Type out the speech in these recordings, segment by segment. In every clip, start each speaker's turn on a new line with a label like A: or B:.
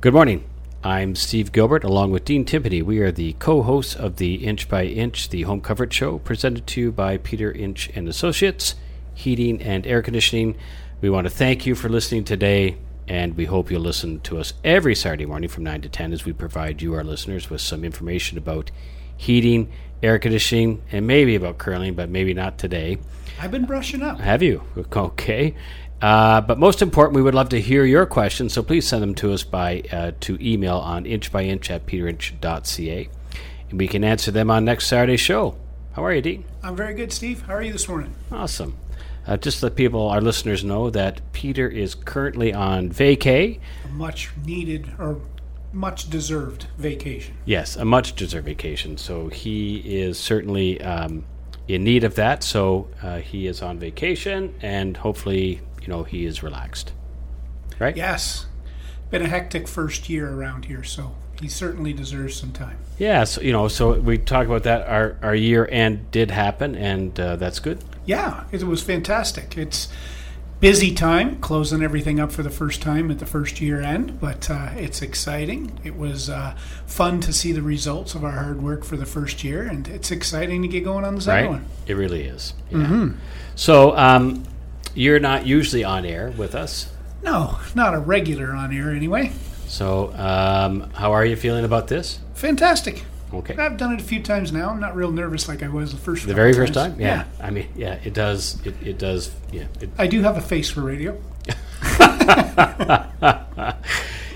A: Good morning. I'm Steve Gilbert along with Dean Timpany. We are the co-hosts of the Inch by Inch, the home coverage show presented to you by Peter Inch and Associates, Heating and Air Conditioning. We want to thank you for listening today and we hope you'll listen to us every Saturday morning from 9 to 10 as we provide you our listeners with some information about heating, air conditioning, and maybe about curling, but maybe not today.
B: I've been brushing up.
A: Have you? Okay. Uh, but most important, we would love to hear your questions, so please send them to us by uh, to email on inchbyinch at peterinch.ca, and we can answer them on next Saturday's show. How are you, Dean?
B: I'm very good, Steve. How are you this morning?
A: Awesome. Uh, just let people, our listeners, know that Peter is currently on vacay.
B: A much needed or much deserved vacation.
A: Yes, a much deserved vacation. So he is certainly um, in need of that. So uh, he is on vacation, and hopefully you know he is relaxed. Right?
B: Yes. Been a hectic first year around here, so he certainly deserves some time.
A: Yeah, so you know, so we talked about that. Our our year end did happen, and uh, that's good.
B: Yeah, it was fantastic. It's busy time, closing everything up for the first time at the first year end, but uh, it's exciting. It was uh, fun to see the results of our hard work for the first year, and it's exciting to get going on the second
A: Right?
B: one.
A: It really is. Yeah. So um, you're not usually on air with us.
B: No, not a regular on air anyway.
A: So um, how are you feeling about this?
B: Fantastic.
A: Okay.
B: I've done it a few times now. I'm not real nervous like I was the first.
A: The very first
B: times.
A: time? Yeah. I mean, yeah, it does. It, it does. Yeah. It,
B: I do have a face for radio.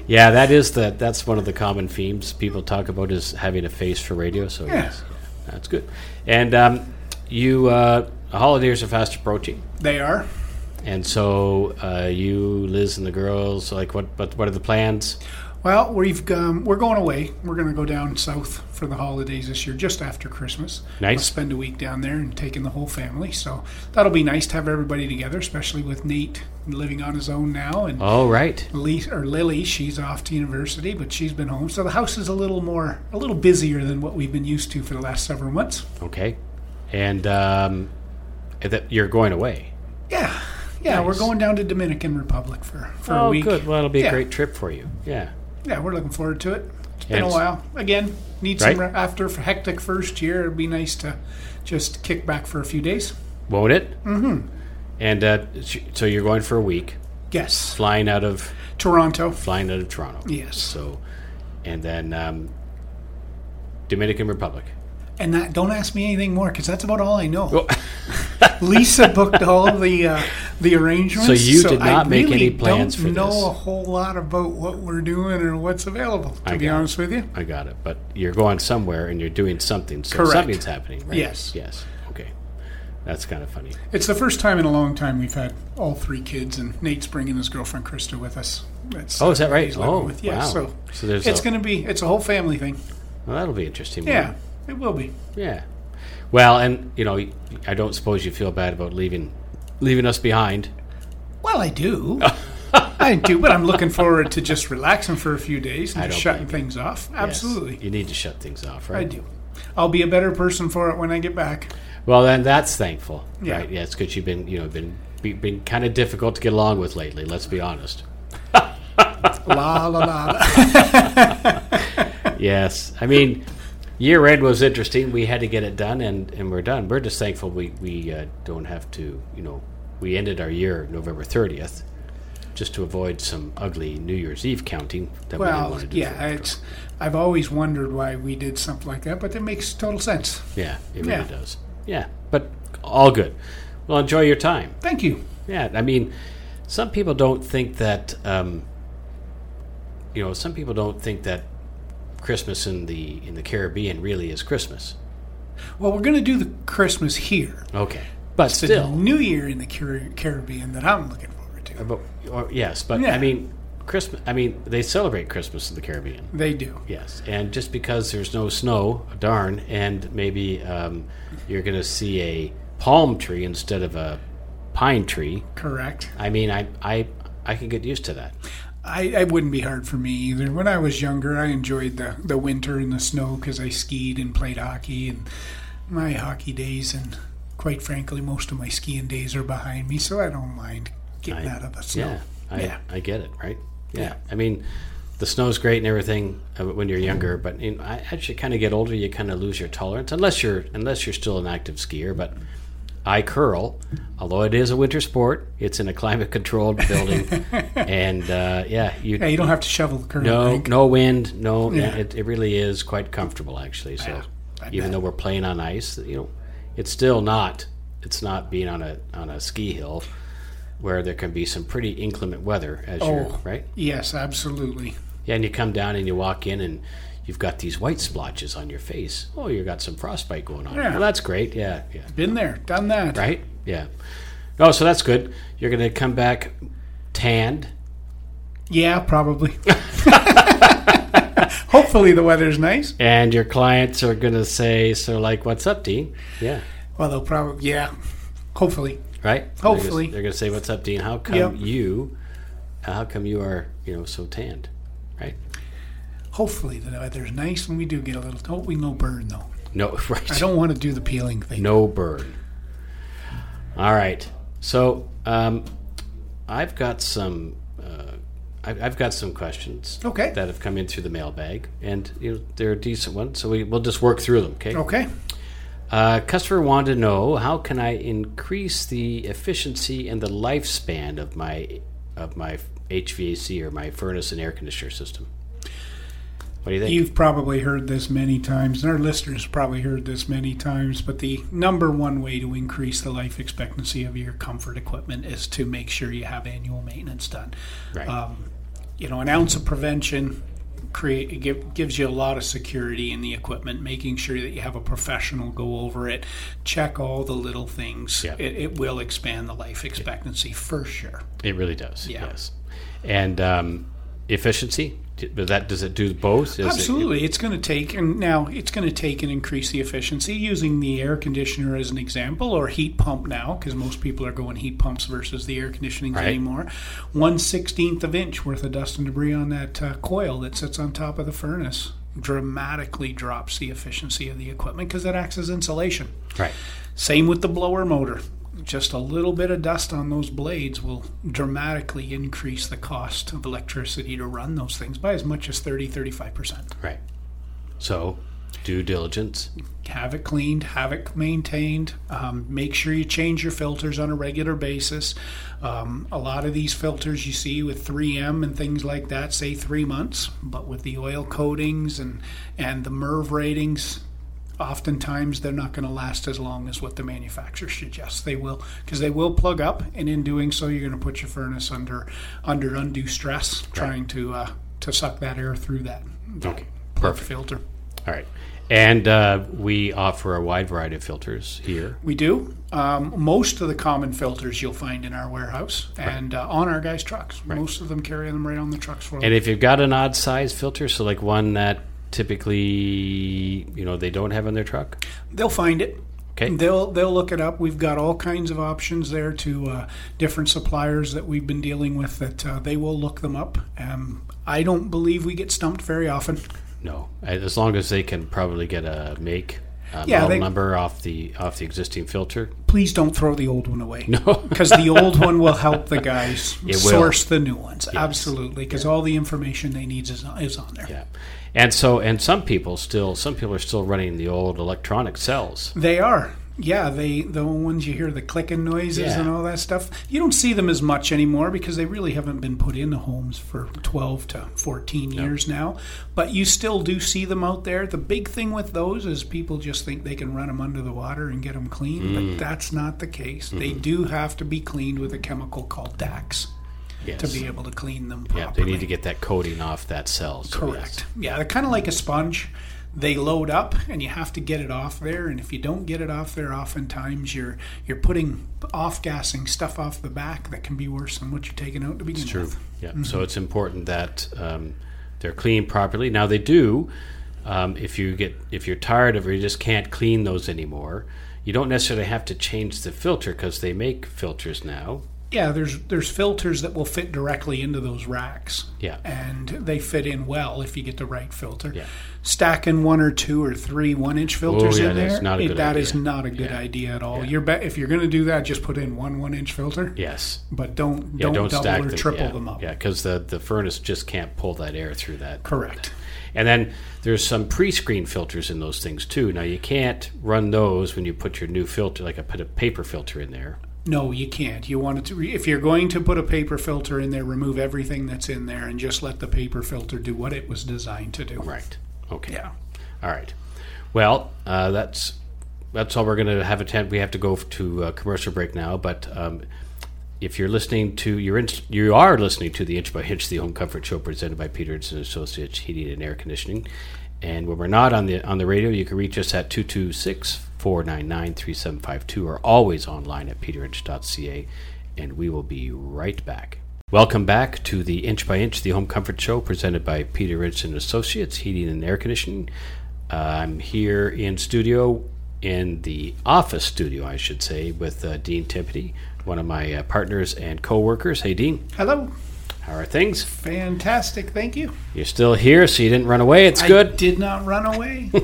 A: yeah, that is the that's one of the common themes people talk about is having a face for radio. So
B: Yeah.
A: yes, that's good. And um, you, uh, holidays are fast approaching.
B: They are.
A: And so uh, you, Liz, and the girls, like, what? What? What are the plans?
B: Well, we've um, we're going away. We're going to go down south for the holidays this year, just after Christmas.
A: Nice.
B: We'll spend a week down there and taking the whole family. So that'll be nice to have everybody together, especially with Nate living on his own now, and
A: Oh, right.
B: Lee, or Lily, she's off to university, but she's been home. So the house is a little more, a little busier than what we've been used to for the last several months.
A: Okay. And um, that you're going away.
B: Yeah, yeah, we're going down to Dominican Republic for for
A: oh,
B: a week.
A: good. Well, it'll be a great trip for you. Yeah.
B: Yeah, we're looking forward to it. It's been
A: And
B: a while. Again, need
A: Right.
B: some re- after a hectic first year. It'd be nice to just kick back for a few days.
A: Won't it? Mm-hmm. And uh, so you're going for a week,
B: Yes,
A: flying out of
B: Toronto.
A: flying out of Toronto.
B: Yes.
A: So, and then um, Dominican Republic.
B: And that, don't ask me anything more because that's about all I know.
A: Oh.
B: Lisa booked all the uh, the arrangements.
A: So you did
B: I
A: not make
B: really
A: any plans for this.
B: don't know a whole lot about what we're doing or what's available. To
A: I
B: be
A: got it.
B: honest with you,
A: I got it. But you're going somewhere and you're doing something. So
B: Correct.
A: something's happening, right?
B: Yes.
A: Yes. Okay. That's kind of funny.
B: it's the first time in a long time we've had all three kids, and Nate's bringing his girlfriend Krista with us. That's,
A: Oh, is that right? Oh,
B: with. yeah.
A: wow.
B: So,
A: So there's
B: it's going to be it's a whole family thing.
A: Well, that'll be interesting.
B: Yeah, it will be.
A: Yeah. Well, and you know, I don't suppose you feel bad about leaving leaving us behind.
B: Well, I do. I do, but I'm looking forward to just relaxing for a few days and just shutting things off.
A: Yes.
B: Absolutely.
A: You need to shut things off, right?
B: I do. I'll be a better person for it when I get back.
A: Well, then that's thankful,
B: Yeah.
A: right? Yeah, it's because you've been, you know, been been kind of difficult to get along with lately. Let's be honest.
B: La la la.
A: Yes, I mean, year end was interesting. We had to get it done, and, and we're done. We're just thankful we we uh, don't have to, you know, we ended our year November thirtieth, just to avoid some ugly New Year's Eve counting that we didn't
B: Well,
A: want to do.
B: yeah, it's. I've always wondered why we did something like that, but it makes total sense.
A: yeah, it really
B: yeah.
A: does. Yeah, but all good. Well, enjoy your time.
B: Thank you.
A: Yeah, I mean, some people don't think that. Um, you know, some people don't think that Christmas in the in the Caribbean really is Christmas.
B: Well, we're going to do the Christmas here.
A: Okay, but
B: It's the
A: still,
B: New Year in the Caribbean that I'm looking forward to.
A: but, or, yes, but
B: Yeah.
A: I mean, Christmas. I mean, they celebrate Christmas in the Caribbean.
B: They do.
A: Yes, and just because there's no snow, darn, and maybe um, you're going to see a palm tree instead of a pine tree.
B: Correct.
A: I mean, I I I can get used to that.
B: I, it wouldn't be hard for me either. When I was younger, I enjoyed the, the winter and the snow because I skied and played hockey. And my hockey days and, quite frankly, most of my skiing days are behind me, so I don't mind getting
A: I-
B: out of the snow.
A: Yeah, I,
B: Yeah.
A: I get it, right? Yeah.
B: Yeah.
A: I mean, the snow's great and everything uh, when you're younger, but you know, as you kind of get older, you kind of lose your tolerance unless you're unless you're still an active skier. But I curl, although it is a winter sport. It's in a climate controlled building, and uh, yeah, you
B: Yeah, you don't have to shovel the curl.
A: no no wind, no.
B: Yeah.
A: It, it really is quite comfortable actually. So
B: Yeah,
A: even
B: bet.
A: though we're playing on ice, you know, it's still not it's not being on a on a ski hill where there can be some pretty inclement weather as you're
B: Oh.
A: right.
B: Yes, absolutely.
A: Yeah, and you come down and you walk in and you've got these white splotches on your face. Oh, you've got some frostbite going on.
B: Yeah.
A: Well, that's great. Yeah, yeah.
B: Been there, done that.
A: Right? Yeah. Oh, so that's good. You're going to come back tanned.
B: Yeah, probably. Hopefully the weather's nice.
A: And your clients are going to say, so like, what's up, Dean? Yeah.
B: Well, they'll probably, yeah. Hopefully.
A: Right?
B: Hopefully.
A: They're going to say, what's up, Dean? How come
B: Yep.
A: you, how come you are, you know, so tanned? Right?
B: Hopefully the weather's nice and we do get a little. Hopefully no burn though.
A: No, right.
B: I don't want to do the peeling thing.
A: No burn. All right. So um, I've got some. Uh, I've, I've got some questions.
B: Okay.
A: That have come in through the mailbag, and you know they're decent ones. So we, we'll just work through them. Okay.
B: Okay.
A: Uh, customer wanted to know how can I increase the efficiency and the lifespan of my of my HVAC or my furnace and air conditioner system. What do you think?
B: You've probably heard this many times, and our listeners probably heard this many times, but the number one way to increase the life expectancy of your comfort equipment is to make sure you have annual maintenance done.
A: Right.
B: Um, you know, an ounce of prevention create give, gives you a lot of security in the equipment, making sure that you have a professional go over it, check all the little things.
A: Yeah.
B: It, it will expand the life expectancy for sure.
A: it really does.
B: Yeah.
A: Yes. And um, efficiency. Does that does it do both? Is it-
B: Absolutely, it's going to take, and now it's going to take and increase the efficiency using the air conditioner as an example, or heat pump now, because most people are going heat pumps versus the air conditioning
A: Right.
B: anymore. One sixteenth of inch worth of dust and debris on that uh, coil that sits on top of the furnace dramatically drops the efficiency of the equipment because it acts as insulation.
A: right.
B: Same with the blower motor. Just a little bit of dust on those blades will dramatically increase the cost of electricity to run those things by as much as 30 35%.
A: Right. So, due diligence.
B: Have it cleaned, have it maintained. Um, make sure you change your filters on a regular basis. Um, a lot of these filters you see with 3M and things like that say three months, but with the oil coatings and, and the MERV ratings, oftentimes they're not going to last as long as what the manufacturer suggests they will because they will plug up and in doing so you're going to put your furnace under under undue stress trying to uh, to suck that air through that,
A: Okay. Perfect.
B: filter
A: All right. And uh, we offer a wide variety of filters here.
B: We do. Um, most of the common filters you'll find in our warehouse and uh, on our guys' trucks. Most of them carry them right on the trucks for
A: And
B: them.
A: if you've got an odd size filter, so like one that typically, you know, they don't have in their truck.
B: They'll find it.
A: Okay.
B: They'll they'll look it up. We've got all kinds of options there to uh, different suppliers that we've been dealing with that uh, they will look them up. Um, I don't believe we get stumped very often.
A: No, as long as they can probably get a make, uh,
B: Yeah,
A: model
B: they-
A: number off the off the existing filter.
B: Please don't throw the old one away.
A: No.
B: because the old one will help the guys source the new ones. Absolutely, because all the information they need is, is on there.
A: Yeah. And so, and some people still, some people are still running the old electronic cells.
B: They are. Yeah, they the ones you hear the clicking noises
A: Yeah.
B: and all that stuff. You don't see them as much anymore because they really haven't been put in the homes for 12 to 14 years now. But you still do see them out there. The big thing with those is people just think they can run them under the water and get them clean,
A: Mm.
B: but that's not the case. They
A: Mm-hmm.
B: do have to be cleaned with a chemical called DAX
A: Yes.
B: to be able to clean them properly.
A: yeah, they need to get that coating off that cell. so
B: Correct. Yeah, they're kind of like a sponge. They load up, and you have to get it off there. And if you don't get it off there, oftentimes you're you're putting off gassing stuff off the back that can be worse than what you're taking out to begin
A: true.
B: with.
A: Yeah. So it's important that um, they're cleaned properly. Now they do. Um, if you get if you're tired of or you just can't clean those anymore, you don't necessarily have to change the filter because they make filters now
B: Yeah, there's there's filters that will fit directly into those racks.
A: Yeah.
B: And they fit in well if you get the right filter.
A: Yeah.
B: Stacking one or two or three one inch filters
A: Oh, yeah,
B: in there,
A: not
B: it- that is not a good
A: Yeah.
B: idea at all. You're be- if you're going to do that, just put in one one inch filter,
A: Yes.
B: but don't don't,
A: don't,
B: double
A: stack
B: or
A: them.
B: triple them up.
A: Yeah, because the, the furnace just can't pull that air through that.
B: Correct.
A: And then there's some pre-screen filters in those things too. Now you can't run those when you put your new filter, like I put a paper filter in there.
B: No, you can't. You want it to. Re- if you're going to put a paper filter in there, remove everything that's in there and just let the paper filter do what it was designed to do.
A: Right. Okay.
B: Yeah.
A: All right. Well, uh, that's that's all we're going to have a tent. We have to go to a commercial break now, but um, if you're listening to you're in, you are listening to the Inch by Inch, the home comfort show presented by Peters and Associates Heating and Air Conditioning. And when we're not on the on the radio, you can reach us at 226-499-3752 or always online at peterinch.ca and we will be right back. Welcome back to the Inch by Inch, the home comfort show presented by Peter Inch and Associates Heating and Air Conditioning. Uh, I'm here in studio, in the office studio, I should say, with uh, Dean Timpany, one of my uh, partners and co-workers. Hey, Dean,
B: Hello.
A: how are things?
B: Fantastic. Thank you.
A: You're still here, so you didn't run away. It's
B: I
A: good.
B: did not run away.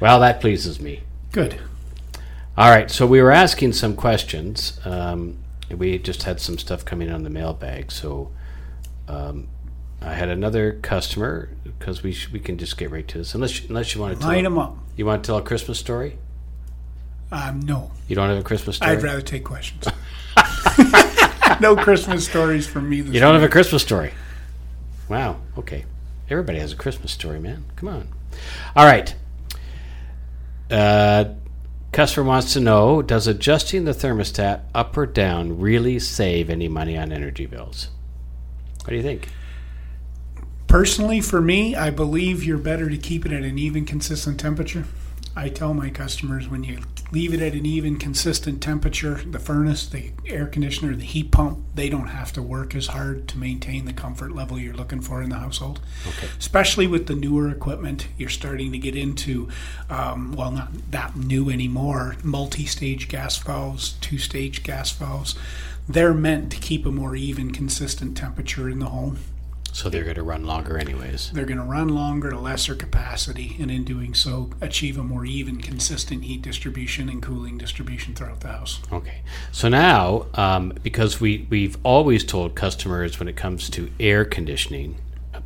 A: Well, that pleases me.
B: Good.
A: All right, so we were asking some questions. Um, we just had some stuff coming on the mailbag, so um, I had another customer because we sh- we can just get right to this. Unless you, unless you want to
B: Line
A: tell
B: them up.
A: you want to tell a Christmas story.
B: Um, no,
A: You don't have a Christmas story.
B: I'd rather take questions. no Christmas stories from me. This
A: you don't have a. Christmas story. Wow. Okay. Everybody has a Christmas story, man. Come on. All right. Uh, customer wants to know: Does adjusting the thermostat up or down really save any money on energy bills? What do you think?
B: Personally, for me, I believe you're better to keep it at an even, consistent temperature. I tell my customers when you leave it at an even, consistent temperature, the furnace, the air conditioner, the heat pump, they don't have to work as hard to maintain the comfort level you're looking for in the household.
A: Okay.
B: Especially with the newer equipment, you're starting to get into, um, well, not that new anymore, multi stage gas valves, two stage gas valves. They're meant to keep a more even, consistent temperature in the home.
A: So they're going to run longer, anyways.
B: They're going to run longer a lesser capacity, and in doing so, achieve a more even, consistent heat distribution and cooling distribution throughout the house.
A: Okay. So now, um, because we we've always told customers when it comes to air conditioning uh,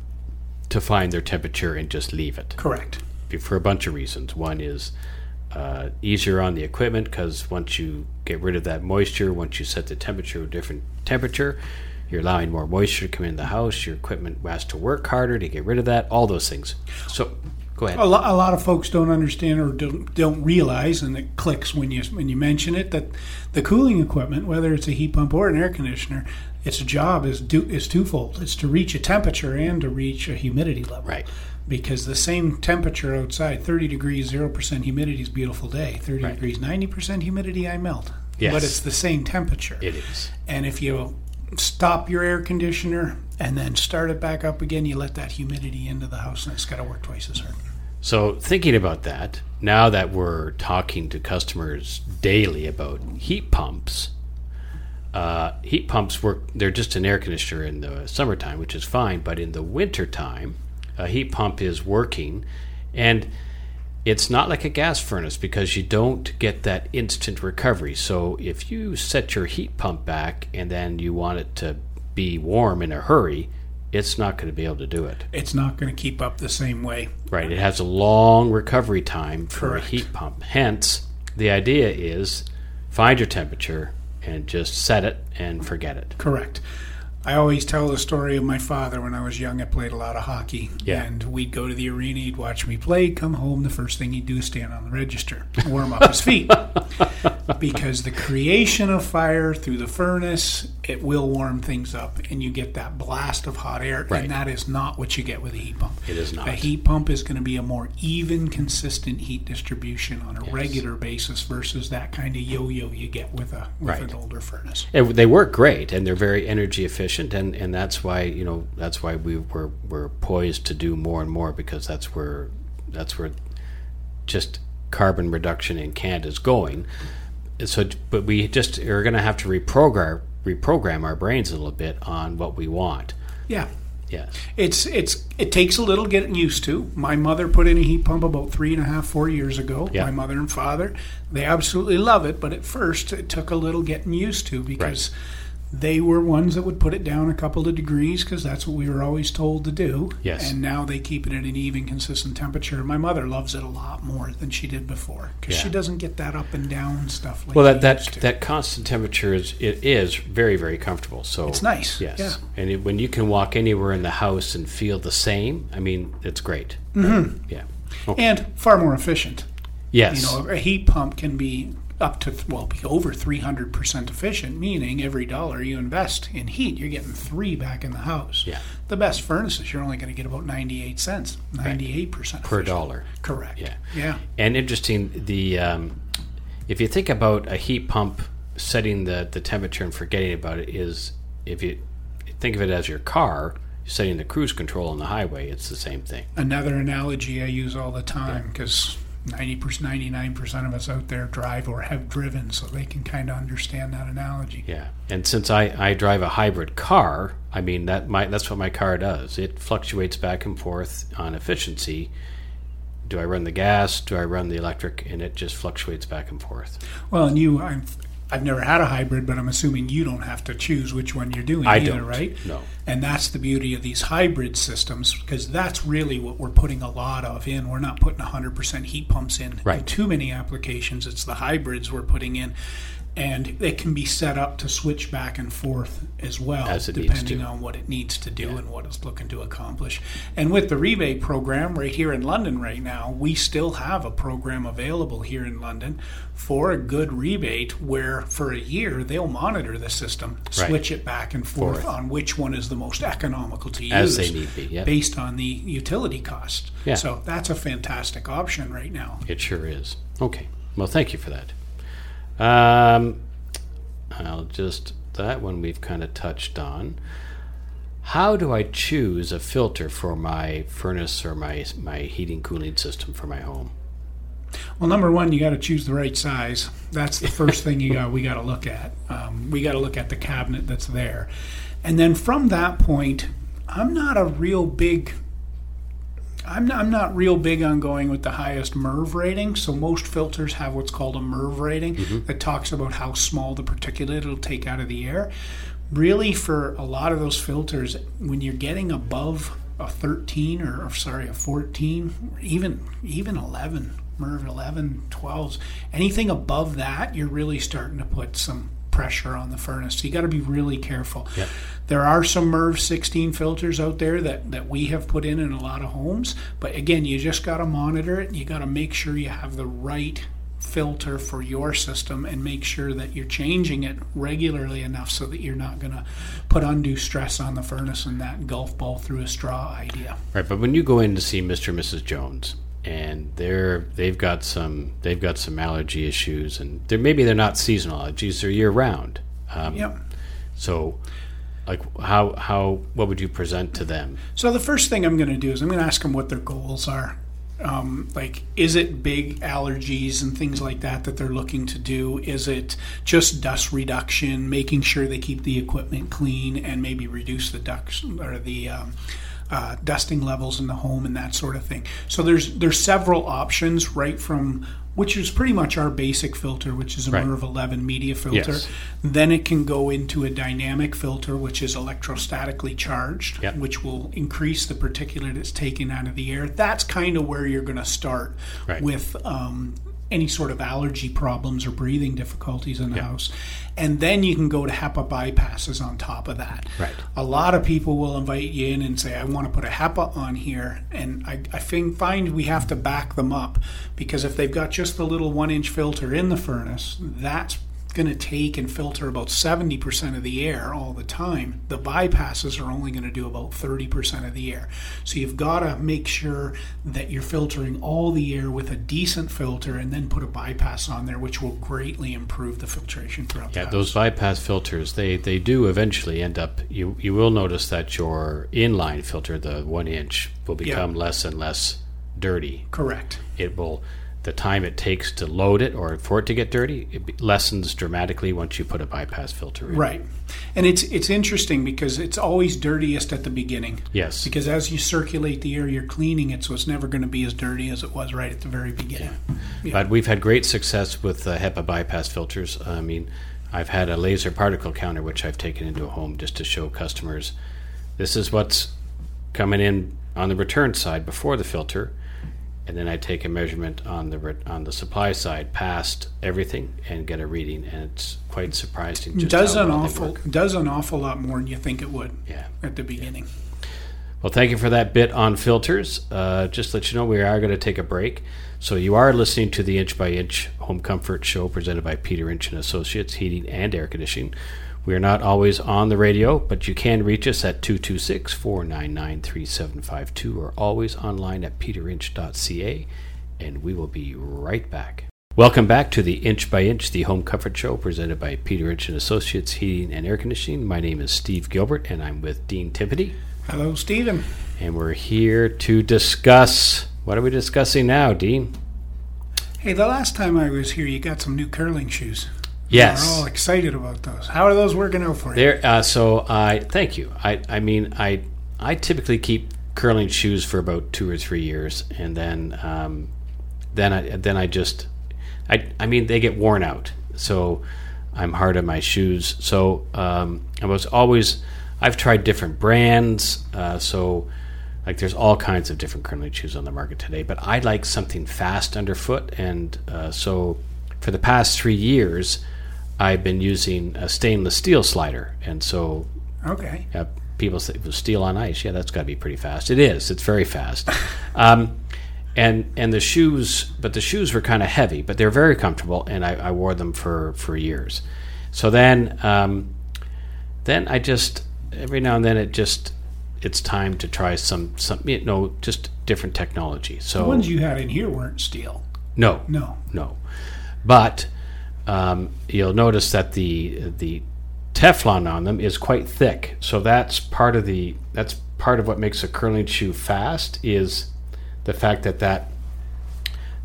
A: to find their temperature and just leave it.
B: Correct.
A: for a bunch of reasons. One is uh, easier on the equipment because once you get rid of that moisture, once you set the temperature to a different temperature, you're allowing more moisture to come in the house. Your equipment has to work harder to get rid of that. All those things. So, go ahead.
B: A, lo- a lot of folks don't understand or don't, don't realize, and it clicks when you when you mention it, that the cooling equipment, whether it's a heat pump or an air conditioner, its job is do, is twofold. It's to reach a temperature and to reach a humidity level.
A: Right.
B: Because the same temperature outside, 30 degrees, 0% humidity is a beautiful day. 30
A: Right.
B: degrees, 90% humidity, I melt.
A: Yes.
B: But it's the same temperature.
A: It is.
B: And if you stop your air conditioner and then start it back up again, you let that humidity into the house and it's got to work twice as hard.
A: So, thinking about that, now that we're talking to customers daily about heat pumps, uh, heat pumps work, they're just an air conditioner in the summertime, which is fine, but in the wintertime, a heat pump is working. And it's not like a gas furnace because you don't get that instant recovery. So, if you set your heat pump back and then you want it to be warm in a hurry, it's not going to be able to do it.
B: It's not going to keep up the same way.
A: Right. It has a long recovery time for
B: Correct.
A: a heat pump. Hence, the idea is find your temperature and just set it and forget it.
B: Correct. I always tell the story of my father when I was young. I played a lot of hockey.
A: Yeah.
B: And we'd go to the arena, he'd watch me play, come home, the first thing he'd do is stand on the register, warm up his feet. because the creation of fire through the furnace, it will warm things up and you get that blast of hot air.
A: Right.
B: And that is not what you get with a heat pump.
A: It is not.
B: A heat pump is going to be a more even, consistent heat distribution on a regular basis versus that kind of yo-yo you get with a with
A: Right.
B: an older furnace.
A: And they work great and they're very energy efficient and, and that's why you know that's why we were we're poised to do more and more because that's where that's where just carbon reduction in Canada is going. so, but we just are going to have to reprogram reprogram our brains a little bit on what we want.
B: Yeah.
A: Yes.
B: It's it's it takes a little getting used to. My mother put in a heat pump about three and a half, four years ago.
A: Yeah.
B: My mother and father, they absolutely love it, but at first it took a little getting used to because they were ones that would put it down a couple of degrees because that's what we were always told to do.
A: Yes.
B: And now they keep it at an even, consistent temperature. My mother loves it a lot more than she did before because
A: Yeah.
B: she doesn't get that up and down stuff like
A: Well, that that that constant temperature is it is very very comfortable. So
B: It's nice,
A: Yes.
B: yeah.
A: And it, when you can walk anywhere in the house and feel the same, I mean, it's great. Mm-hmm. Yeah. Okay.
B: and far more efficient.
A: yes.
B: You know, a heat pump can be up to well, be over three hundred percent efficient, meaning every dollar you invest in heat, you're getting three back in the house.
A: Yeah.
B: The best furnaces, you're only going to get about ninety-eight cents, ninety-eight percent
A: per dollar.
B: Correct.
A: Yeah.
B: Yeah.
A: And interesting, the um, if you think about a heat pump setting the, the temperature and forgetting about it is if you think of it as your car setting the cruise control on the highway, it's the same thing.
B: Another analogy I use all the time because. 90%, 99% of us out there drive or have driven, so they can kind of understand that analogy.
A: Yeah, and since I, I drive a hybrid car, I mean that my that's what my car does. It fluctuates back and forth on efficiency. Do I run the gas? Do I run the electric? And it just fluctuates back and forth.
B: Well, and you, I've, I've never had a hybrid, but I'm assuming you don't have to choose which one you're doing
A: I
B: either,
A: don't.
B: right?
A: No.
B: And that's the beauty of these hybrid systems because that's really what we're putting a lot of in. We're not putting 100% heat pumps in, in
A: Right.
B: too many applications. It's the hybrids we're putting in. And it can be set up to switch back and forth as well,
A: As
B: depending on what it needs to do and what it's looking to accomplish. And with the rebate program right here in London right now, we still have a program available here in London for a good rebate where for a year they'll monitor the system,
A: Right.
B: switch it back and forth
A: Forth.
B: on which one is the most economical to use
A: As need be, yeah.
B: based on the utility cost.
A: Yeah.
B: So that's a fantastic option right now.
A: It sure is. Okay. Well, thank you for that. Um, I'll just that one we've kind of touched on. How do I choose a filter for my furnace or my my heating cooling system for my home?
B: Well, number one, you got to choose the right size. That's the first thing you got. We got to look at. Um, we got to look at the cabinet that's there, and then from that point, I'm not a real big. I'm not, I'm not real big on going with the highest MERV rating. So most filters have what's called a MERV rating mm-hmm. that talks about how small the particulate it'll take out of the air. Really, for a lot of those filters, when you're getting above a 13 or, or sorry, a 14, or even even 11, MERV 11, 12s, anything above that, you're really starting to put some pressure on the furnace. So you got to be really careful.
A: Yep.
B: There are some MERV 16 filters out there that, that we have put in in a lot of homes, but again, you just got to monitor it. You got to make sure you have the right filter for your system and make sure that you're changing it regularly enough so that you're not going to put undue stress on the furnace and that golf ball through a straw idea.
A: Right, but when you go in to see Mr. and Mrs. Jones, and they're they've got some they've got some allergy issues, and they're, maybe they're not seasonal allergies; they're year round. Um,
B: Yep.
A: So, like, how how what would you present to them?
B: So the first thing I'm going to do is I'm going to ask them what their goals are. Um, like, is it big allergies and things like that that they're looking to do? Is it just dust reduction, making sure they keep the equipment clean and maybe reduce the ducts or the um, uh, dusting levels in the home and that sort of thing? So there's there's several options right from which is pretty much our basic filter, which is a
A: Right.
B: MERV 11 media filter.
A: Yes.
B: Then it can go into a dynamic filter, which is electrostatically charged,
A: Yep.
B: which will increase the particulate it's taken out of the air. That's kind of where you're going to start
A: Right.
B: with um, any sort of allergy problems or breathing difficulties in the
A: Yep.
B: house. And then you can go to HEPA bypasses on top of that.
A: Right.
B: A lot of people will invite you in and say, I want to put a HEPA on here. And I, I think, find we have to back them up because if they've got just the little one inch filter in the furnace, that's going to take and filter about 70% of the air all the time. The bypasses are only going to do about 30% of the air. So you've got to make sure that you're filtering all the air with a decent filter and then put a bypass on there, which will greatly improve the filtration throughout the
A: Yeah, those bypass filters they they do eventually end up. You you will notice that your inline filter, the one inch, will become less and less dirty.
B: Correct.
A: It will. The time it takes to load it or for it to get dirty it lessens dramatically once you put a bypass filter in.
B: Right. And it's it's interesting because it's always dirtiest at the beginning.
A: Yes.
B: Because as you circulate the air you're cleaning it, so it's never going to be as dirty as it was right at the very beginning.
A: Yeah. But we've had great success with uh, HEPA bypass filters. I mean, I've had a laser particle counter which I've taken into a home just to show customers this is what's coming in on the return side before the filter and then I take a measurement on the on the supply side past everything and get a reading, and it's quite surprising. Just
B: does
A: an
B: well awful does an awful lot more than you think it would.
A: Yeah.
B: At the beginning.
A: Well, thank you for that bit on filters. Uh, just let you know we are going to take a break. So you are listening to the Inch by Inch Home Comfort Show presented by Peter Inch and Associates Heating and Air Conditioning. We are not always on the radio, but you can reach us at 226 499 3752 or always online at peterinch.ca, and we will be right back. Welcome back to the Inch by Inch, the home comfort show presented by Peter Inch and Associates Heating and Air Conditioning. My name is Steve Gilbert, and I'm with Dean Timpany.
B: Hello, Stephen.
A: And we're here to discuss. What are we discussing now, Dean?
B: Hey, the last time I was here, you got some new curling shoes.
A: Yes,
B: we're all excited about those. How are those working out for you?
A: There. Uh, so I thank you. I I mean I I typically keep curling shoes for about two or three years, and then um, then I then I just I I mean they get worn out. So I'm hard on my shoes. So um, I was always I've tried different brands. Uh, so like there's all kinds of different curling shoes on the market today, but I like something fast underfoot, and uh, so for the past three years. I've been using a stainless steel slider, and so
B: okay.
A: Uh, people say steel on ice. Yeah, that's got to be pretty fast. It is. It's very fast. um, and and the shoes, but the shoes were kind of heavy, but they're very comfortable, and I, I, wore them for for years. So then, um, then I just every now and then it just it's time to try some some you know just different technology. So
B: the ones you had in here weren't steel.
A: No,
B: no,
A: no. But um, you'll notice that the the Teflon on them is quite thick. So that's part of the that's part of what makes a curling shoe fast is the fact that that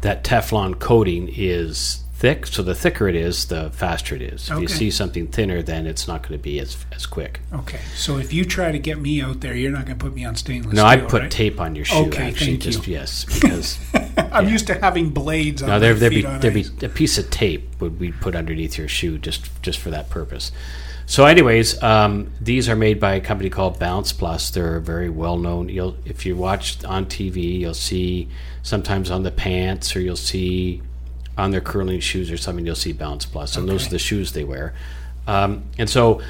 A: that Teflon coating is thick. So the thicker it is, the faster it is. If okay. you see something thinner, then it's not going to be as as quick.
B: Okay. So if you try to get me out there, you're not going to put me on stainless.
A: No,
B: steel,
A: I put
B: right?
A: tape on your shoe.
B: Okay,
A: actually,
B: thank
A: just
B: you.
A: yes, because
B: I'm yeah. used to having blades.
A: No, there
B: there'd
A: be
B: there'd
A: be a piece of tape would we put underneath your shoe just just for that purpose. So, anyways, um, these are made by a company called BalancePlus. They're very well known. You'll if you watch on TV, you'll see sometimes on the pants, or you'll see on their curling shoes or something. You'll see BalancePlus, and okay. those are the shoes they wear. Um, and so,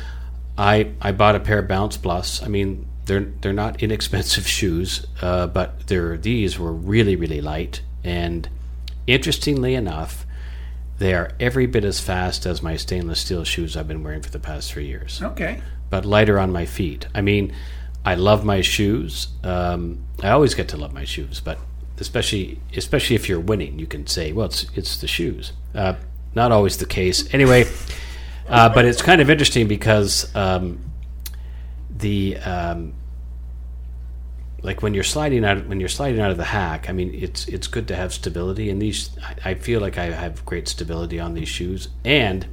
A: I I bought a pair of BalancePlus. I mean, they're they're not inexpensive shoes, uh, but they're these were really really light. And interestingly enough, they are every bit as fast as my stainless steel shoes I've been wearing for the past three years.
B: Okay.
A: But lighter on my feet. I mean, I love my shoes. Um, I always get to love my shoes, but especially especially if you're winning, you can say, "Well, it's it's the shoes." Uh, not always the case. Anyway, uh, but it's kind of interesting because um, the um, like when you're sliding out when you're sliding out of the hack i mean it's it's good to have stability and these I, feel like i have great stability on these shoes and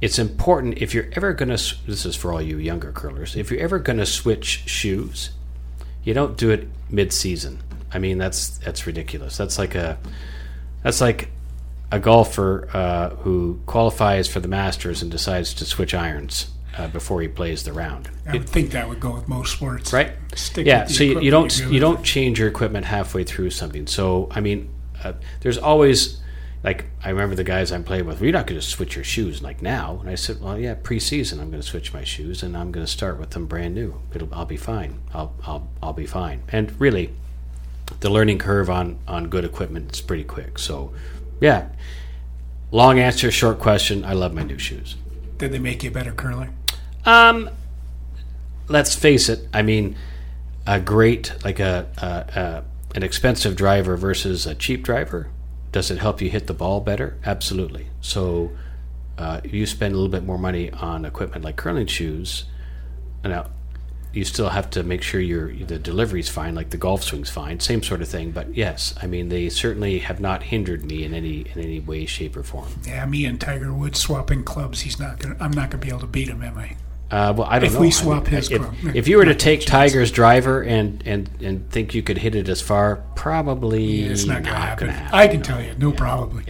A: it's important if you're ever going to this is for all you younger curlers if you're ever going to switch shoes you don't do it mid-season i mean that's that's ridiculous that's like a that's like a golfer uh, who qualifies for the masters and decides to switch irons uh, before he plays the round.
B: I would think that would go with most sports,
A: right?
B: Stick
A: yeah, so you, you don't you don't change your equipment halfway through something. So I mean, uh, there's always like I remember the guys I'm playing with. Well, you're not going to switch your shoes like now. And I said, well, yeah, preseason I'm going to switch my shoes and I'm going to start with them brand new. It'll I'll be fine. I'll I'll I'll be fine. And really, the learning curve on on good equipment is pretty quick. So, yeah. Long answer, short question. I love my new shoes.
B: Did they make you a better curler?
A: Um, let's face it. I mean, a great like a, a, a an expensive driver versus a cheap driver. Does it help you hit the ball better? Absolutely. So, uh, you spend a little bit more money on equipment like curling shoes. And now, you still have to make sure your the delivery's fine, like the golf swing's fine, same sort of thing. But yes, I mean they certainly have not hindered me in any in any way, shape, or form.
B: Yeah, me and Tiger Woods swapping clubs. He's not gonna. I'm not gonna be able to beat him, am I?
A: Uh, well, I don't
B: If
A: know.
B: we
A: I
B: swap
A: mean,
B: his
A: if,
B: club,
A: if you were to take. Tiger's driver and, and, and think you could hit it as far, probably
B: It's not gonna happen. I can tell you, no, probably.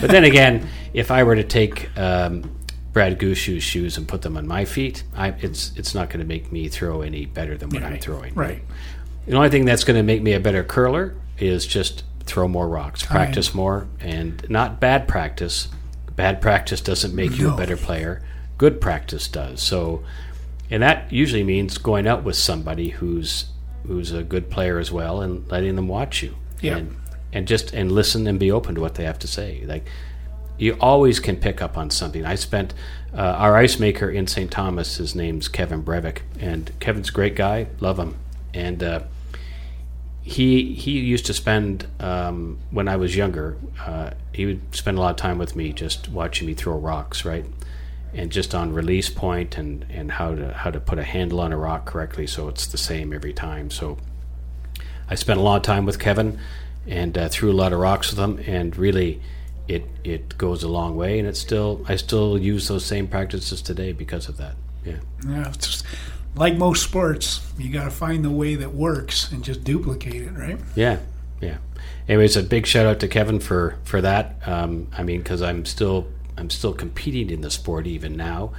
A: but then again, if I were to take um, Brad Gushue's shoes and put them on my feet, I, it's it's not going to make me throw any better than what I'm throwing.
B: right.
A: The only thing that's going to make me a better curler is just throw more rocks, practice more, and not bad practice. Bad practice doesn't make you a better player. Good practice does. So, and that usually means going out with somebody who's who's a good player as well, and letting them watch you.
B: Yeah.
A: And, and just and listen and be open to what they have to say. Like you always can pick up on something. I spent uh, our ice maker in St. Thomas. His name's Kevin Brevick, and Kevin's a great guy. Love him, and uh, he he used to spend um, when I was younger. Uh, he would spend a lot of time with me, just watching me throw rocks, right, and just on release point and and how to how to put a handle on a rock correctly, so it's the same every time. So I spent a lot of time with Kevin and uh, threw a lot of rocks with him, and really, it it goes a long way. And it's still I still use those same practices today because of that. Yeah.
B: Yeah, it's just like most sports, you got to find the way that works and just duplicate it, right?
A: Yeah, yeah. Anyways, a big shout out to Kevin for for that. Um, I mean, because I'm still I'm still competing in the sport even now,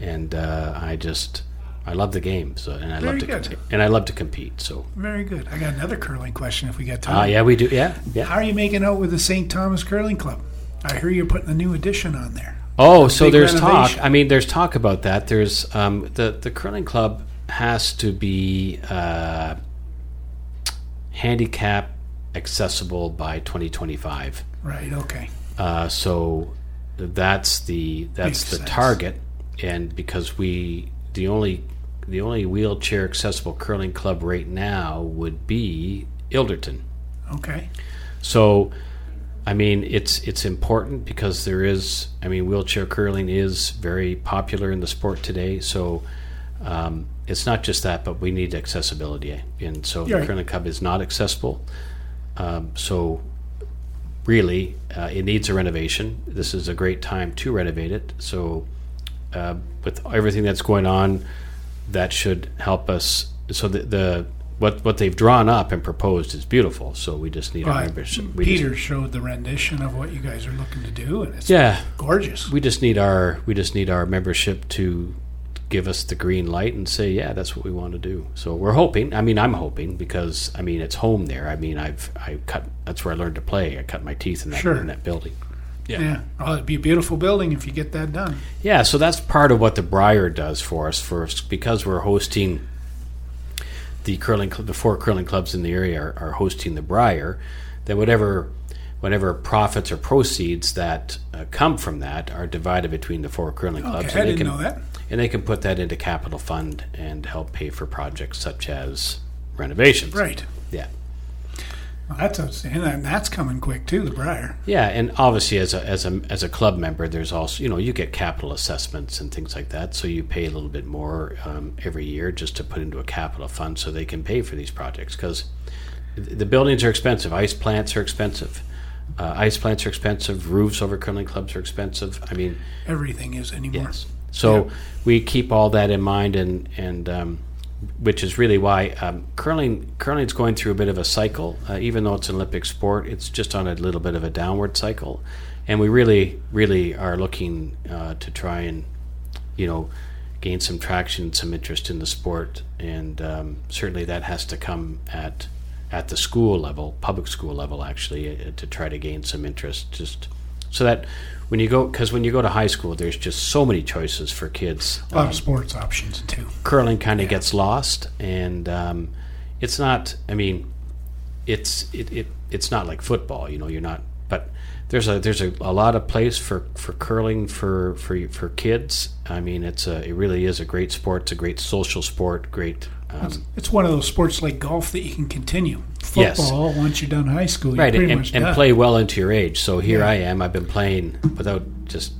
A: and uh, I just I love the game. So and I
B: Very
A: love to
B: good.
A: and I love to compete. So
B: Very good. I got another curling question if we got time.
A: uh, yeah, we do. Yeah, yeah.
B: How are you making out with the St. Thomas Curling Club? I hear you're putting a new edition on there.
A: Oh, so there's talk. I mean, there's talk about that. There's um, the the curling club has to be uh, handicap accessible by 2025.
B: Right. Okay.
A: Uh, so that's the that's
B: Makes
A: the
B: sense.
A: target, and because we the only the only wheelchair accessible curling club right now would be Ilderton.
B: Okay.
A: So, I mean, it's it's important because there is. I mean, wheelchair curling is very popular in the sport today. So, um, it's not just that, but we need accessibility, and so
B: Right.
A: the curling club is not accessible. Um, so, really, uh, it needs a renovation. This is a great time to renovate it. So, uh, with everything that's going on, that should help us. So the, the what what they've drawn up and proposed is beautiful. So we just need our
B: Right.
A: membership. We just-
B: Peter showed the rendition of what you guys are looking to do, and it's
A: yeah,
B: gorgeous.
A: we just need our we just need our membership to give us the green light and say yeah that's what we want to do so we're hoping i mean i'm hoping because i mean it's home there i mean i've i cut that's where i learned to play i cut my teeth in that
B: Sure.
A: in that building
B: yeah. Oh, it'd be a beautiful building if you get that done.
A: Yeah, so that's part of what the Brier does for us. For because we're hosting the curling, cl- the four curling clubs in the area are, are hosting the Brier. Then whatever, whatever profits or proceeds that uh, come from that are divided between the four curling clubs.
B: Okay, I
A: they
B: didn't
A: can,
B: know that.
A: And they can put that into capital fund and help pay for projects such as renovations.
B: Right.
A: Yeah.
B: Well, that's outstanding, and that's coming quick too. The Brier.
A: Yeah, and obviously as a as a as a club member, there's also you know you get capital assessments and things like that, so you pay a little bit more um, every year just to put into a capital fund so they can pay for these projects because the buildings are expensive, ice plants are expensive, uh, ice plants are expensive, roofs over curling clubs are expensive. I mean,
B: Everything is anymore.
A: Yes. So we keep all that in mind, and and um, which is really why um, curling curling's going through a bit of a cycle. Uh, even though it's an Olympic sport, it's just on a little bit of a downward cycle, and we really really are looking uh, to try and you know gain some traction, some interest in the sport, and um, certainly that has to come at at the school level, public school level, actually, uh, to try to gain some interest. Just so that when you go, because when you go to high school, there's just so many choices for kids.
B: A lot
A: Um,
B: of sports options too.
A: curling kind of gets lost, and um, it's not. I mean, it's it, it it's not like football. You know, you're not. But there's a there's a, a lot of place for, for curling for, for for kids. I mean, it's a it really is a great sport. It's a great social sport. Great. Um,
B: It's one of those sports like golf that you can continue.
A: Yes.
B: Football, once you're done high school,
A: right, and, and play well into your age. So here
B: Yeah.
A: I am. I've been playing without just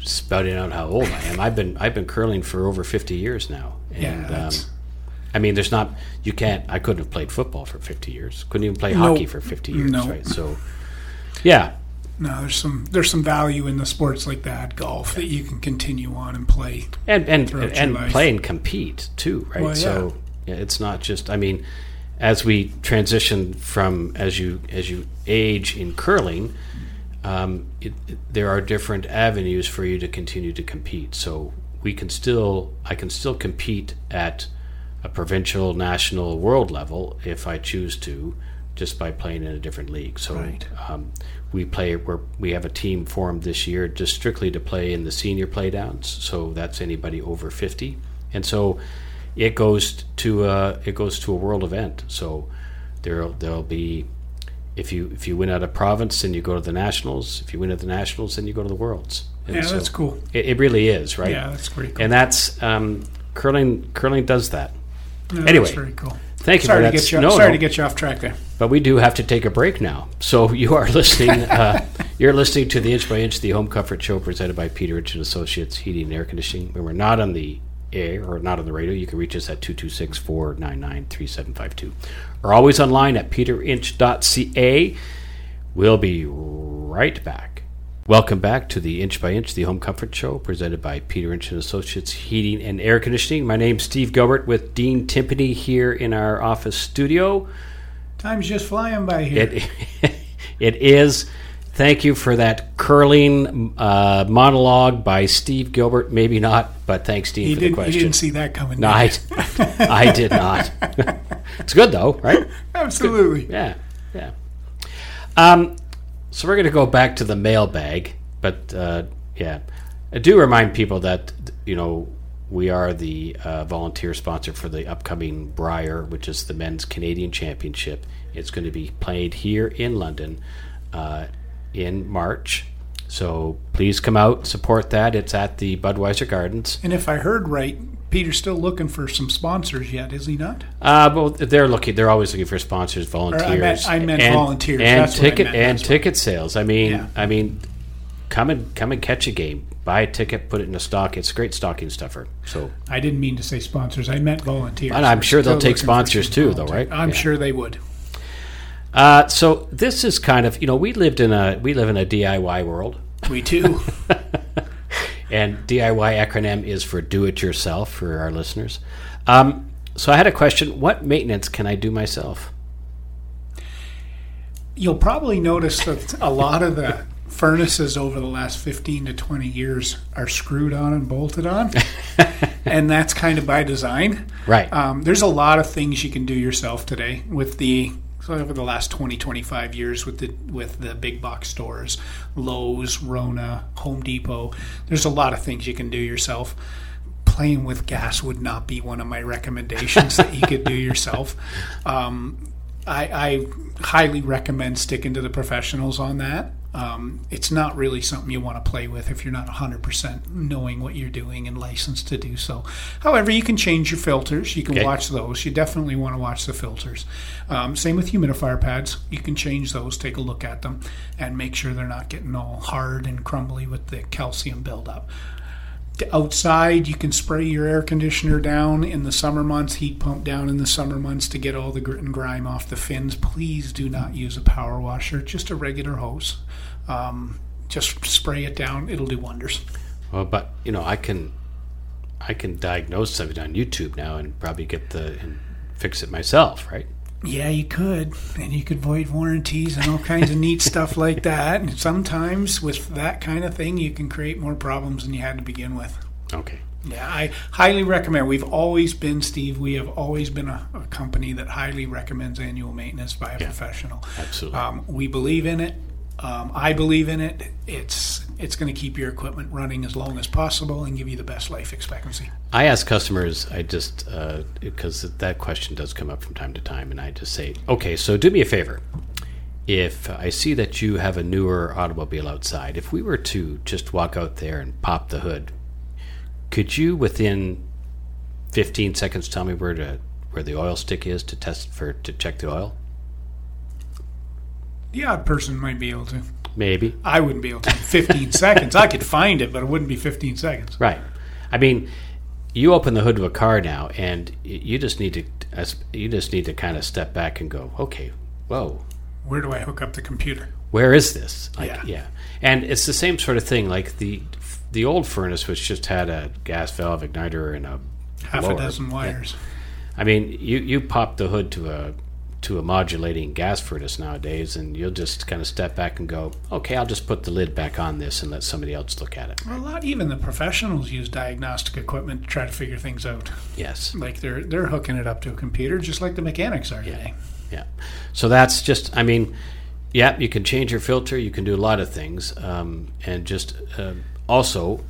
A: spouting out how old I am. I've been I've been curling for over fifty years now.
B: Yeah,
A: um, I mean, there's not you can't. I couldn't have played football for 50 years. Couldn't even play hockey for 50 years,
B: No.
A: right? So, yeah,
B: No, there's some there's some value in the sports like that, golf, that you can continue on and play.
A: and and
B: your
A: and play and compete too, right?
B: Well, yeah.
A: So it's not just. I mean, as we transition from as you as you age in curling, um, it, it- there are different avenues for you to continue to compete. So we can still, I can still compete at a provincial, national, world level if I choose to, just by playing in a different league. So
B: Right.
A: um, we play. We're, we have a team formed this year just strictly to play in the senior playdowns. So that's anybody over fifty, and so it goes to a, it goes to a world event. So there there'll be if you if you win at a province, then you go to the nationals. If you win at the nationals, then you go to the worlds. And
B: Yeah,
A: so
B: that's cool.
A: It, it really is, right?
B: Yeah, that's pretty cool.
A: And that's um, curling. Curling does that.
B: Yeah,
A: anyway,
B: that's very cool.
A: Thank you
B: Sorry to get you.
A: No,
B: sorry
A: no.
B: to get you off track there.
A: But we do have to take a break now. So you are listening. Uh, you're listening to the Inch by Inch, the Home Comfort Show, presented by Peter Inch and Associates Heating and Air Conditioning. When we're not on the air or not on the radio, you can reach us at 226-499-3752. Or always online at peterinch.ca. We'll be right back. Welcome back to the Inch by Inch, the Home Comfort Show, presented by Peter Inch and Associates Heating and Air Conditioning. My name's Steve Gilbert with Dean Timpany here in our office studio.
B: Time's just flying by here.
A: It it is. Thank you for that curling uh, monologue by Steve Gilbert. Maybe not, but thanks, Dean,
B: he,
A: for the
B: he
A: question.
B: didn't see that coming.
A: no, I. I did not. it's good though, right?
B: Absolutely.
A: Yeah, yeah. Um, so we're going to go back to the mailbag, but uh, yeah, I do remind people that you know we are the uh, volunteer sponsor for the upcoming Brier, which is the men's Canadian Championship. It's going to be played here in London uh, in March. So please come out support that. It's at the Budweiser Gardens.
B: And if I heard right, Peter's still looking for some sponsors yet, is he not?
A: Uh, well, they're looking. They're always looking for sponsors, volunteers.
B: I meant
A: and,
B: volunteers.
A: and
B: That's what I
A: ticket
B: meant.
A: and ticket sales. I mean,
B: Yeah.
A: I mean, come and come and catch a game. Buy a ticket, put it in a stock. It's a great stocking stuffer. So
B: I didn't mean to say sponsors. I meant volunteers.
A: And I'm sure they'll take sponsors too, though, right?
B: I'm
A: Yeah.
B: sure they would.
A: Uh, so this is kind of you know we lived in a we live in a DIY world,
B: We too.
A: and DIY acronym is for do it yourself for our listeners. Um, so I had a question: What maintenance can I do myself?
B: You'll probably notice that a lot of the furnaces over the last 15 to 20 years are screwed on and bolted on. and that's kind of by design.
A: Right.
B: Um, there's a lot of things you can do yourself today with the over the last 20 25 years with the with the big box stores Lowe's, Rona, Home Depot. There's a lot of things you can do yourself. Playing with gas would not be one of my recommendations that you could do yourself. Um, I, I highly recommend sticking to the professionals on that. Um, it's not really something you want to play with if you're not 100% knowing what you're doing and licensed to do so. However, you can change your filters. You can
A: Okay.
B: watch those. You definitely want to watch the filters. Um, same with humidifier pads. You can change those, take a look at them, and make sure they're not getting all hard and crumbly with the calcium buildup. Outside, you can spray your air conditioner down in the summer months, heat pump down in the summer months to get all the grit and grime off the fins. Please do not use a power washer, just a regular hose. Um, just spray it down; it'll do wonders.
A: Well, but you know, I can, I can diagnose something on YouTube now and probably get the and fix it myself, right?
B: Yeah, you could, and you could void warranties and all kinds of neat stuff like that. And sometimes with that kind of thing, you can create more problems than you had to begin with.
A: Okay.
B: Yeah, I highly recommend. We've always been, Steve. We have always been a, a company that highly recommends annual maintenance by a
A: Yeah,
B: professional.
A: absolutely.
B: Um, we believe in it. Um, I believe in it. It's it's going to keep your equipment running as long as possible and give you the best life expectancy.
A: I ask customers, I just because that question does come up from time to time, and I just say, okay, so do me a favor. If I see that you have a newer automobile outside, if we were to just walk out there and pop the hood, could you within 15 seconds tell me where to where the oil stick is to test for to check the oil?
B: The odd person might be able to.
A: Maybe.
B: I wouldn't be able to. 15 seconds. I could find it, but it wouldn't be 15 seconds.
A: Right. I mean, you open the hood of a car now, and you just need to you just need to kind of step back and go, okay, whoa,
B: Where do I hook up the computer?
A: where is this? Like,
B: Yeah.
A: yeah. And it's the same sort of thing. Like the the old furnace, which just had a gas valve igniter and a
B: Half
A: blower.
B: a dozen wires.
A: I mean, you you pop the hood to a to a modulating gas furnace nowadays, and you'll just kind of step back and go, okay, I'll just put the lid back on this and let somebody else look at it.
B: A lot, even the professionals use diagnostic equipment to try to figure things out.
A: Yes.
B: Like they're they're hooking it up to a computer, just like the mechanics are today.
A: Yeah. So that's just, I mean, yeah, you can change your filter, you can do a lot of things, um, and just uh, also,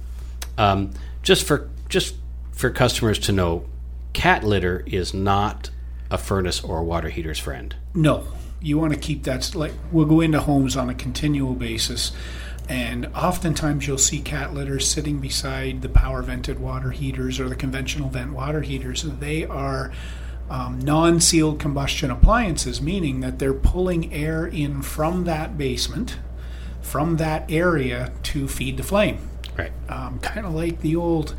A: um, just for just for customers to know, cat litter is not a furnace or a water heater's friend.
B: No, you want to keep that. Like we'll go into homes on a continual basis, and oftentimes you'll see cat litter sitting beside the power vented water heaters or the conventional vent water heaters. They are um, non-sealed combustion appliances, meaning that they're pulling air in from that basement, from that area to feed the flame.
A: Right.
B: um, kind of like the old.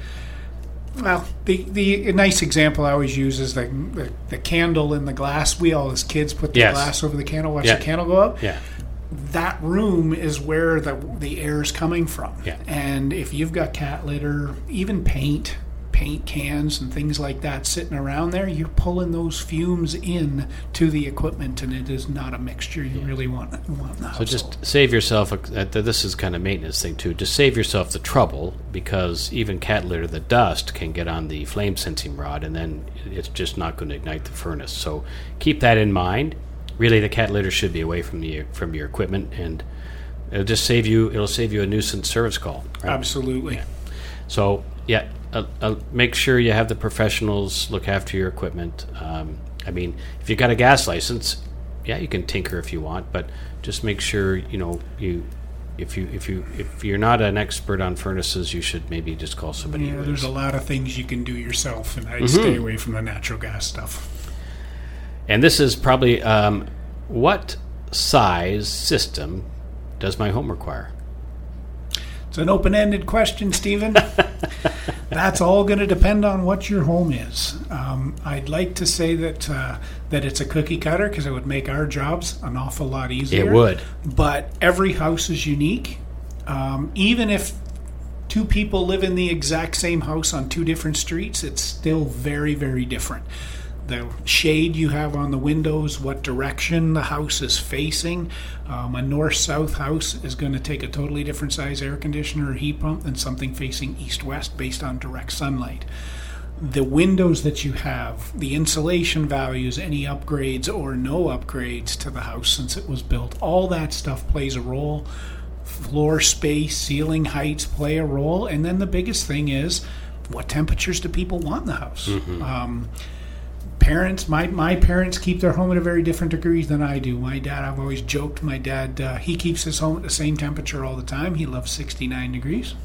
B: Well, the the a nice example I always use is the, the the candle in the glass. We all as kids put the
A: Yes.
B: glass over the candle, watch
A: Yeah.
B: the candle go up.
A: Yeah.
B: That room is where the the air is coming from.
A: Yeah.
B: And if you've got cat litter, even paint, paint cans and things like that sitting around there, you're pulling those fumes in to the equipment, and it is not a mixture you really want want
A: So just save yourself. A, uh, this is kind of maintenance thing too. Just save yourself the trouble because even cat litter, the dust can get on the flame sensing rod, and then it's just not going to ignite the furnace. So keep that in mind. Really, the cat litter should be away from the from your equipment, and it'll just save you. It'll save you a nuisance service call. right?
B: absolutely.
A: So yeah, uh, uh, make sure you have the professionals look after your equipment. Um, I mean, if you've got a gas license, yeah, you can tinker if you want, but just make sure you know you. If you if you if you're not an expert on furnaces, you should maybe just call somebody.
B: Yeah, there's
A: is.
B: a lot of things you can do yourself, and
A: Mm-hmm.
B: I'd stay away from the natural gas stuff.
A: And this is probably um, what size system does my home require?
B: It's an open-ended question, Stephen. That's all going to depend on what your home is. Um, I'd like to say that uh, that it's a cookie cutter because it would make our jobs an awful lot easier.
A: It would.
B: but every house is unique. Um, even if two people live in the exact same house on two different streets, it's still very, very different. The shade you have on the windows, what direction the house is facing. Um, a north south house is going to take a totally different size air conditioner or heat pump than something facing east west based on direct sunlight the windows that you have, the insulation values, any upgrades or no upgrades to the house since it was built, all that stuff plays a role. Floor space, ceiling heights play a role. And then the biggest thing is what temperatures do people want in the house? Um, parents, my, my parents keep their home at a very different degree than I do. My dad, I've always joked, my dad, uh, he keeps his home at the same temperature all the time. He loves 69 degrees,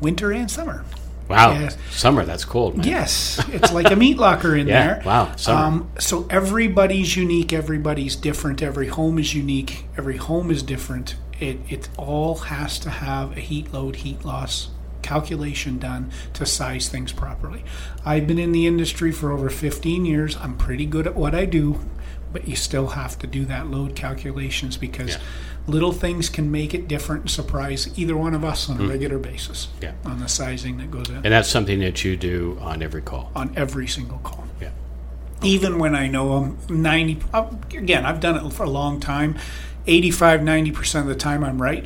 B: winter and summer.
A: Wow,
B: Yes.
A: summer that's cold. Man.
B: Yes, it's like a meat locker in
A: Yeah,
B: there.
A: wow, summer.
B: Um, so everybody's unique. Everybody's different. Every home is unique. Every home is different. It it all has to have a heat load, heat loss calculation done to size things properly. I've been in the industry for over 15 years. I'm pretty good at what I do, but you still have to do that load calculations because
A: Yeah.
B: little things can make it different and surprise either one of us on a regular basis.
A: Yeah.
B: on the sizing that goes in
A: And that's something that you do on every call.
B: on every single call.
A: Yeah.
B: Even when I know I'm 90, uh, again, I've done it for a long time. 85, 90% of the time I'm right.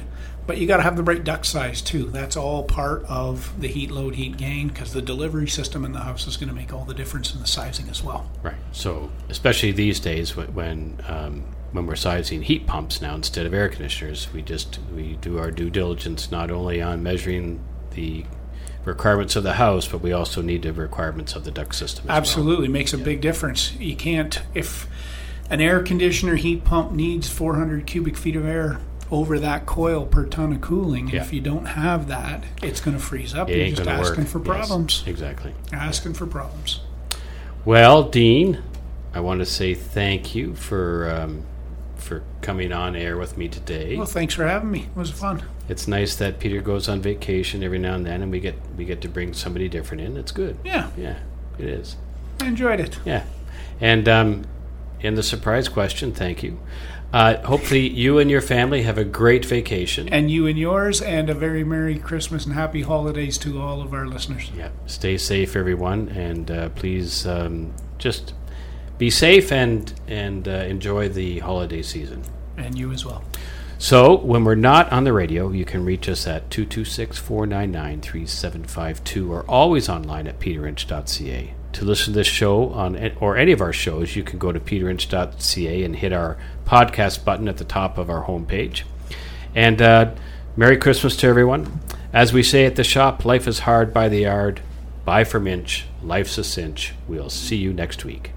B: But you got to have the right duct size too. That's all part of the heat load, heat gain, because the delivery system in the house is going to make all the difference in the sizing as well.
A: Right. So, especially these days when when, um, when we're sizing heat pumps now instead of air conditioners, we just we do our due diligence not only on measuring the requirements of the house, but we also need the requirements of the duct system. As
B: Absolutely makes a big difference. You can't if an air conditioner heat pump needs 400 cubic feet of air over that coil per ton of cooling. and
A: Yeah.
B: If you don't have that, it's going to freeze up.
A: It
B: You're just
A: to work.
B: asking for
A: Yes,
B: problems.
A: exactly.
B: Asking for problems.
A: Well, Dean, I want to say thank you for um, for coming on air with me today.
B: Well, thanks for having me. It was fun.
A: It's nice that Peter goes on vacation every now and then, and we get we get to bring somebody different in. It's good.
B: Yeah,
A: Yeah, it is.
B: I enjoyed it.
A: Yeah, and um, in the surprise question, thank you. Uh, hopefully, you and your family have a great vacation.
B: And you and yours, and a very Merry Christmas and Happy Holidays to all of our listeners.
A: Yeah, stay safe, everyone, and uh, please um, just be safe and and uh, enjoy the holiday season.
B: And you as well.
A: So, when we're not on the radio, you can reach us at 226 499 3752 or always online at peterinch.ca. To listen to this show on or any of our shows, you can go to peterinch.ca and hit our podcast button at the top of our homepage. And uh, Merry Christmas to everyone. As we say at the shop, life is hard by the yard. Bye from Inch. Life's a cinch. We'll see you next week.